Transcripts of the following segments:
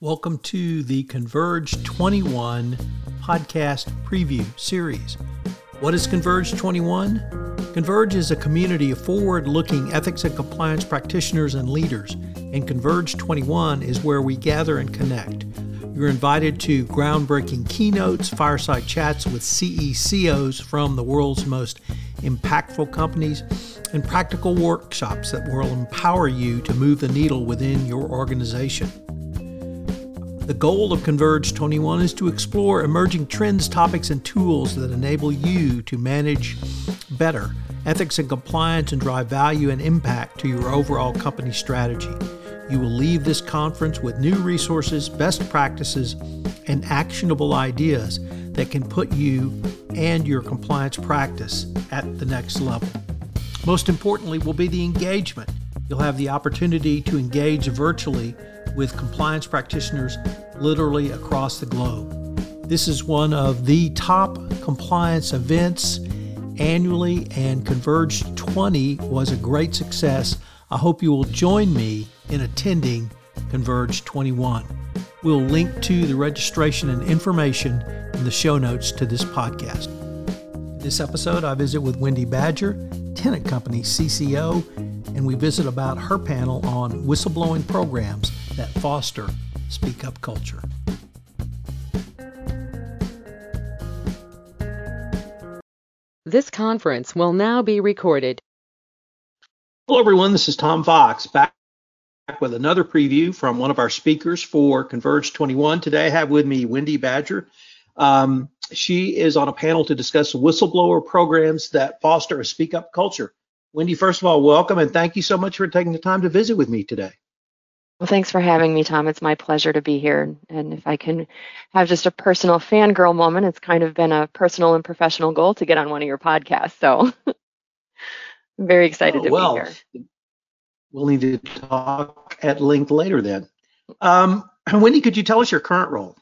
Welcome to the Converge 21 podcast preview series. What is Converge 21? Converge is a community of forward looking ethics and compliance practitioners and leaders, and Converge 21 is where we gather and connect. You're invited to groundbreaking keynotes, fireside chats with CECOs from the world's most impactful companies, and practical workshops that will empower you to move the needle within your organization. The goal of Converge 21 is to explore emerging trends, topics, and tools that enable you to manage better ethics and compliance and drive value and impact to your overall company strategy. You will leave this conference with new resources, best practices, and actionable ideas that can put you and your compliance practice at the next level. Most importantly, will be the engagement. You'll have the opportunity to engage virtually with compliance practitioners literally across the globe. This is one of the top compliance events annually, and Converge 20 was a great success. I hope you will join me in attending Converge 21. We'll link to the registration and information in the show notes to this podcast. This episode, I visit with Wendy Badger, Tennant Company CCO, and we visit about her panel on whistleblowing programs that foster speak up culture. This conference will now be recorded. Hello, everyone. This is Tom Fox back with another preview from one of our speakers for Converge 21. Today, I have with me Wendy Badger. Um, she is on a panel to discuss whistleblower programs that foster a speak up culture. Wendy, first of all, welcome and thank you so much for taking the time to visit with me today. Well, thanks for having me, Tom. It's my pleasure to be here. And if I can have just a personal fangirl moment, it's kind of been a personal and professional goal to get on one of your podcasts. So I'm very excited oh, to well, be here. We'll need to talk at length later then. Um, Wendy, could you tell us your current role?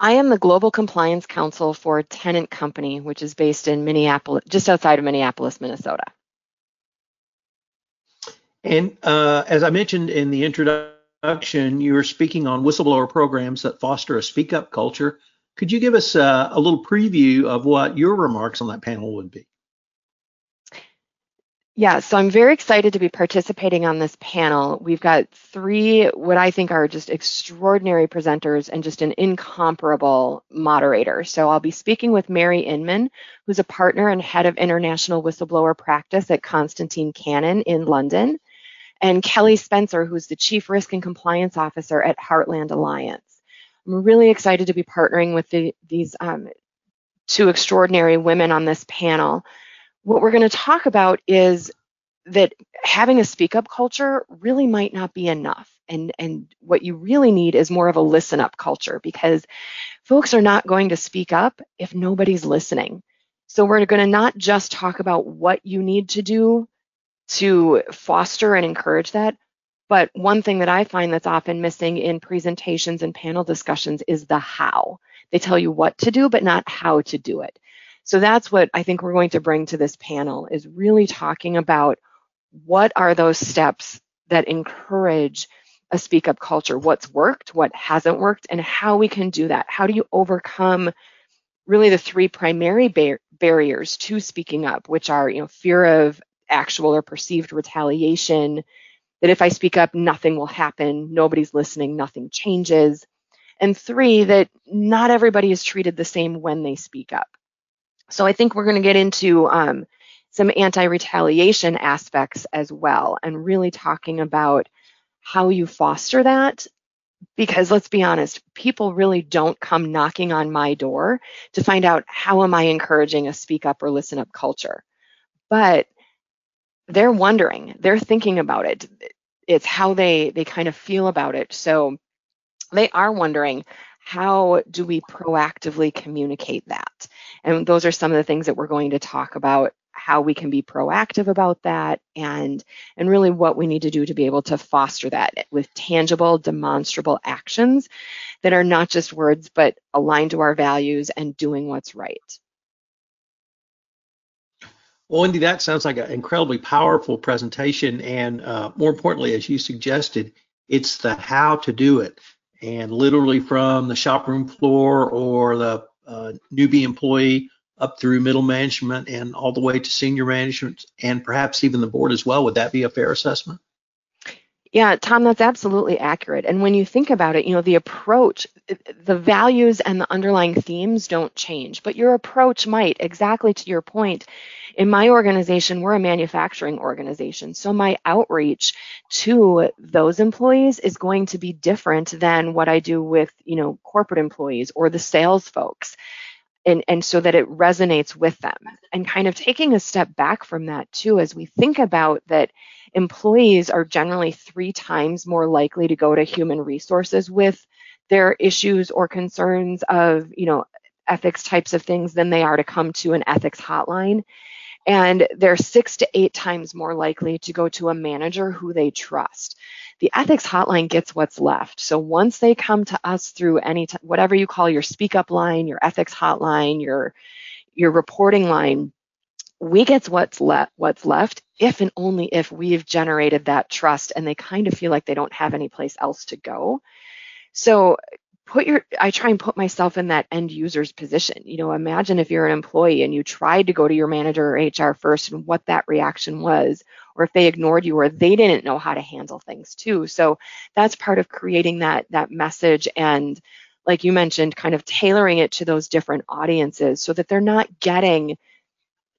I am the Global Compliance Counsel for Tennant Company, which is based in Minneapolis, just outside of Minneapolis, Minnesota. And uh, as I mentioned in the introduction, you were speaking on whistleblower programs that foster a speak up culture. Could you give us uh, a little preview of what your remarks on that panel would be? Yeah, so I'm very excited to be participating on this panel. We've got three, what I think are just extraordinary presenters and just an incomparable moderator. So I'll be speaking with Mary Inman, who's a partner and head of international whistleblower practice at Constantine Cannon in London and Kelly Spencer, who's the Chief Risk and Compliance Officer at Heartland Alliance. I'm really excited to be partnering with the, these um, two extraordinary women on this panel. What we're going to talk about is that having a speak up culture really might not be enough. And, and what you really need is more of a listen up culture because folks are not going to speak up if nobody's listening. So we're going to not just talk about what you need to do to foster and encourage that. But one thing that I find that's often missing in presentations and panel discussions is the how. They tell you what to do, but not how to do it. So that's what I think we're going to bring to this panel is really talking about what are those steps that encourage a speak up culture, what's worked, what hasn't worked, and how we can do that. How do you overcome really the three primary bar- barriers to speaking up, which are, you know, fear of actual or perceived retaliation, that if I speak up, nothing will happen, nobody's listening, nothing changes. And three, that not everybody is treated the same when they speak up. So I think we're going to get into um, some anti retaliation aspects as well, and really talking about how you foster that. Because let's be honest, people really don't come knocking on my door to find out how am I encouraging a speak up or listen up culture. But they're wondering, they're thinking about it. It's how they they kind of feel about it. So they are wondering how do we proactively communicate that? And those are some of the things that we're going to talk about how we can be proactive about that and and really what we need to do to be able to foster that with tangible demonstrable actions that are not just words but aligned to our values and doing what's right well, Wendy, that sounds like an incredibly powerful presentation. And uh, more importantly, as you suggested, it's the how to do it. And literally from the shop room floor or the uh, newbie employee up through middle management and all the way to senior management and perhaps even the board as well. Would that be a fair assessment? Yeah, Tom, that's absolutely accurate. And when you think about it, you know, the approach, the values and the underlying themes don't change, but your approach might, exactly to your point. In my organization, we're a manufacturing organization. So my outreach to those employees is going to be different than what I do with, you know, corporate employees or the sales folks. And, and so that it resonates with them and kind of taking a step back from that too as we think about that employees are generally three times more likely to go to human resources with their issues or concerns of, you know, ethics types of things than they are to come to an ethics hotline. And they're six to eight times more likely to go to a manager who they trust. The ethics hotline gets what's left. So once they come to us through any t- whatever you call your speak up line, your ethics hotline, your your reporting line, we get what's left what's left if and only if we've generated that trust and they kind of feel like they don't have any place else to go so put your i try and put myself in that end user's position you know imagine if you're an employee and you tried to go to your manager or hr first and what that reaction was or if they ignored you or they didn't know how to handle things too so that's part of creating that that message and like you mentioned kind of tailoring it to those different audiences so that they're not getting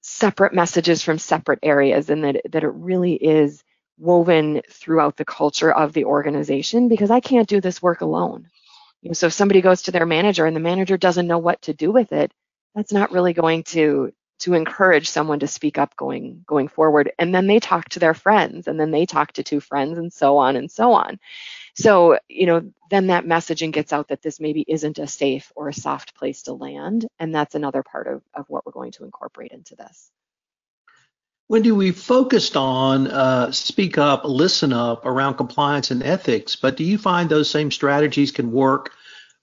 separate messages from separate areas and that, that it really is woven throughout the culture of the organization because I can't do this work alone. You know, so if somebody goes to their manager and the manager doesn't know what to do with it, that's not really going to to encourage someone to speak up going going forward. And then they talk to their friends and then they talk to two friends and so on and so on. So, you know, then that messaging gets out that this maybe isn't a safe or a soft place to land. And that's another part of, of what we're going to incorporate into this. Wendy, we focused on uh, speak up, listen up around compliance and ethics, but do you find those same strategies can work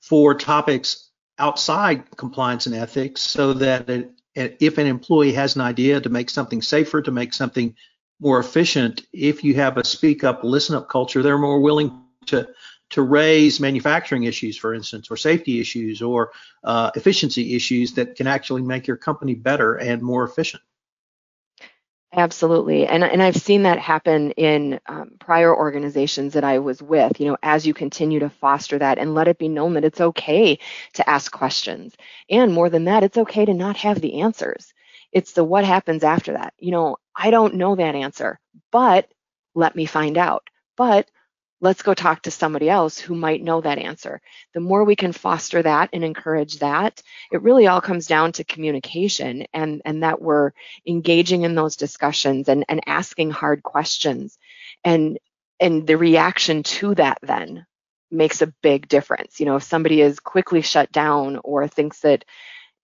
for topics outside compliance and ethics so that it, if an employee has an idea to make something safer, to make something more efficient, if you have a speak up, listen up culture, they're more willing to to raise manufacturing issues, for instance, or safety issues, or uh, efficiency issues that can actually make your company better and more efficient. Absolutely, and and I've seen that happen in um, prior organizations that I was with. You know, as you continue to foster that and let it be known that it's okay to ask questions, and more than that, it's okay to not have the answers. It's the what happens after that. You know, I don't know that answer, but let me find out. But let's go talk to somebody else who might know that answer. The more we can foster that and encourage that, it really all comes down to communication and, and that we're engaging in those discussions and, and asking hard questions. And, and the reaction to that then makes a big difference. You know, if somebody is quickly shut down or thinks that,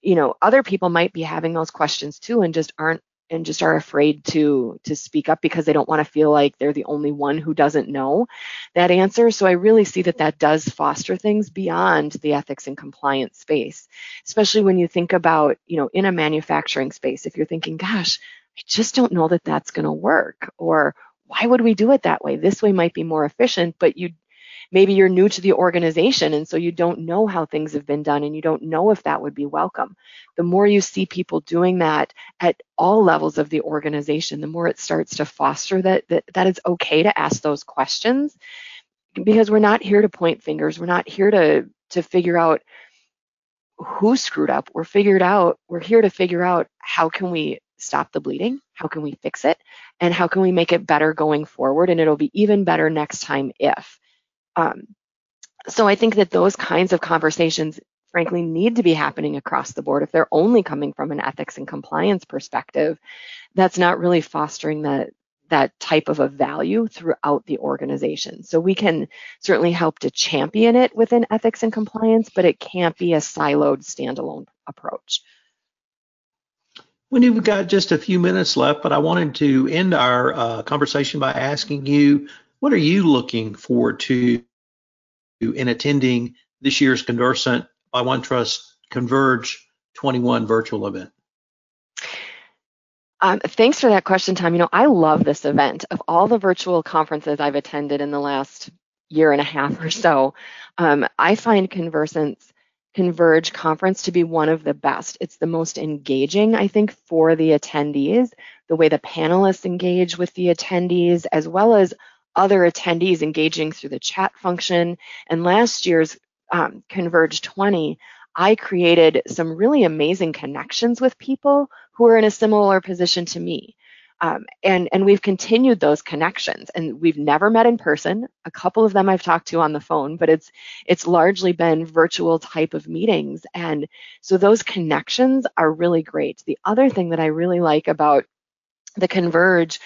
you know, other people might be having those questions too and just aren't and just are afraid to to speak up because they don't want to feel like they're the only one who doesn't know that answer. So i really see that that does foster things beyond the ethics and compliance space especially when you think about you know in a manufacturing space if you're thinking gosh i just don't know that that's going to work or why would we do it that way? This way might be more efficient but you maybe you're new to the organization and so you don't know how things have been done and you don't know if that would be welcome. The more you see people doing that at all levels of the organization, the more it starts to foster that that, that it's okay to ask those questions because we're not here to point fingers. We're not here to to figure out who screwed up. We're figured out, we're here to figure out how can we stop the bleeding? How can we fix it? And how can we make it better going forward? And it'll be even better next time if. Um, so I think that those kinds of conversations, frankly, need to be happening across the board. If they're only coming from an ethics and compliance perspective, that's not really fostering that that type of a value throughout the organization. So we can certainly help to champion it within ethics and compliance, but it can't be a siloed standalone approach. Wendy, we've got just a few minutes left, but I wanted to end our uh, conversation by asking you what are you looking forward to in attending this year's Convercent by OneTrust Converge 21 virtual event? Um, thanks for that question, Tom. You know, I love this event. Of all the virtual conferences I've attended in the last year and a half or so, um, I find Convercent's Converge conference to be one of the best. It's the most engaging, I think, for the attendees, the way the panelists engage with the attendees, as well as other attendees engaging through the chat function. And last year's um, Converge 20, I created some really amazing connections with people who are in a similar position to me. Um, and and we've continued those connections and we've never met in person a couple of them i've talked to on the phone but it's it's largely been virtual type of meetings and so those connections are really great the other thing that i really like about the converge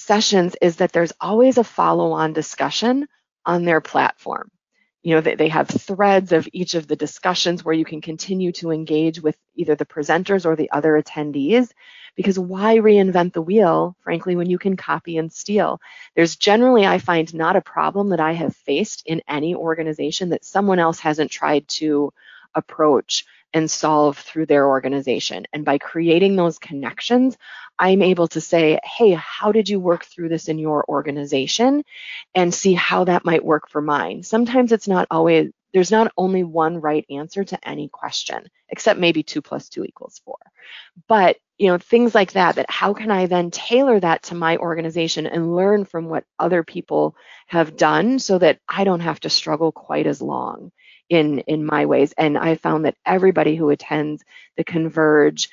sessions is that there's always a follow-on discussion on their platform you know, they, they have threads of each of the discussions where you can continue to engage with either the presenters or the other attendees. Because why reinvent the wheel, frankly, when you can copy and steal? There's generally, I find, not a problem that I have faced in any organization that someone else hasn't tried to approach and solve through their organization. And by creating those connections, I'm able to say, hey, how did you work through this in your organization? And see how that might work for mine. Sometimes it's not always, there's not only one right answer to any question, except maybe two plus two equals four. But you know, things like that, that how can I then tailor that to my organization and learn from what other people have done so that I don't have to struggle quite as long in in my ways and i found that everybody who attends the converge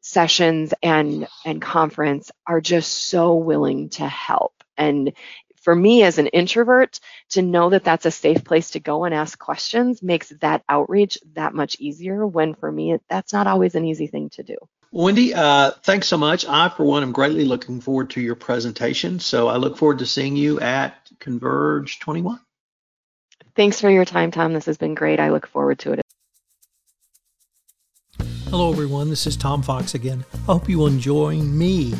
sessions and and conference are just so willing to help and for me as an introvert to know that that's a safe place to go and ask questions makes that outreach that much easier when for me that's not always an easy thing to do wendy uh, thanks so much i for one am greatly looking forward to your presentation so i look forward to seeing you at converge 21 Thanks for your time, Tom. This has been great. I look forward to it. Hello, everyone. This is Tom Fox again. I hope you will join me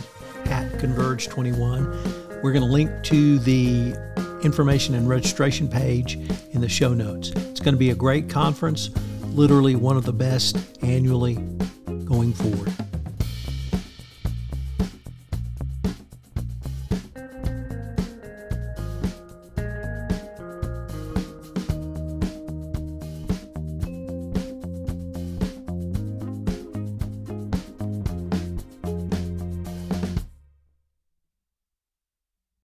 at Converge 21. We're going to link to the information and registration page in the show notes. It's going to be a great conference, literally one of the best annually going forward.